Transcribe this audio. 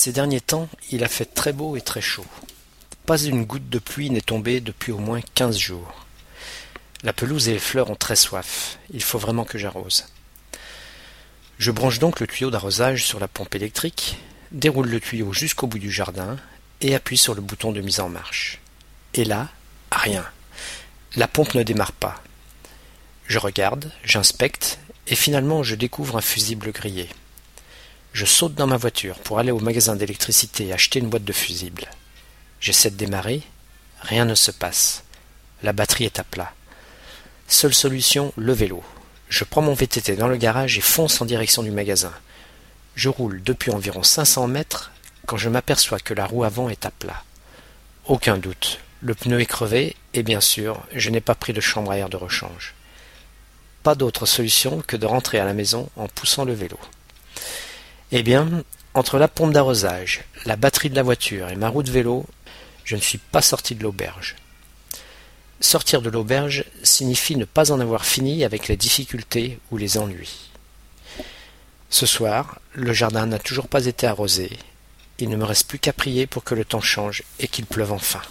Ces derniers temps, il a fait très beau et très chaud. Pas une goutte de pluie n'est tombée depuis au moins quinze jours. La pelouse et les fleurs ont très soif. Il faut vraiment que j'arrose. Je branche donc le tuyau d'arrosage sur la pompe électrique, déroule le tuyau jusqu'au bout du jardin et appuie sur le bouton de mise en marche. Et là, rien. La pompe ne démarre pas. Je regarde, j'inspecte, et finalement je découvre un fusible grillé. Je saute dans ma voiture pour aller au magasin d'électricité et acheter une boîte de fusibles. J'essaie de démarrer, rien ne se passe. La batterie est à plat. Seule solution, le vélo. Je prends mon VTT dans le garage et fonce en direction du magasin. Je roule depuis environ 500 mètres quand je m'aperçois que la roue avant est à plat. Aucun doute, le pneu est crevé et bien sûr, je n'ai pas pris de chambre à air de rechange. Pas d'autre solution que de rentrer à la maison en poussant le vélo. Eh bien, entre la pompe d'arrosage, la batterie de la voiture et ma roue de vélo, je ne suis pas sorti de l'auberge. Sortir de l'auberge signifie ne pas en avoir fini avec les difficultés ou les ennuis. Ce soir, le jardin n'a toujours pas été arrosé. Il ne me reste plus qu'à prier pour que le temps change et qu'il pleuve enfin.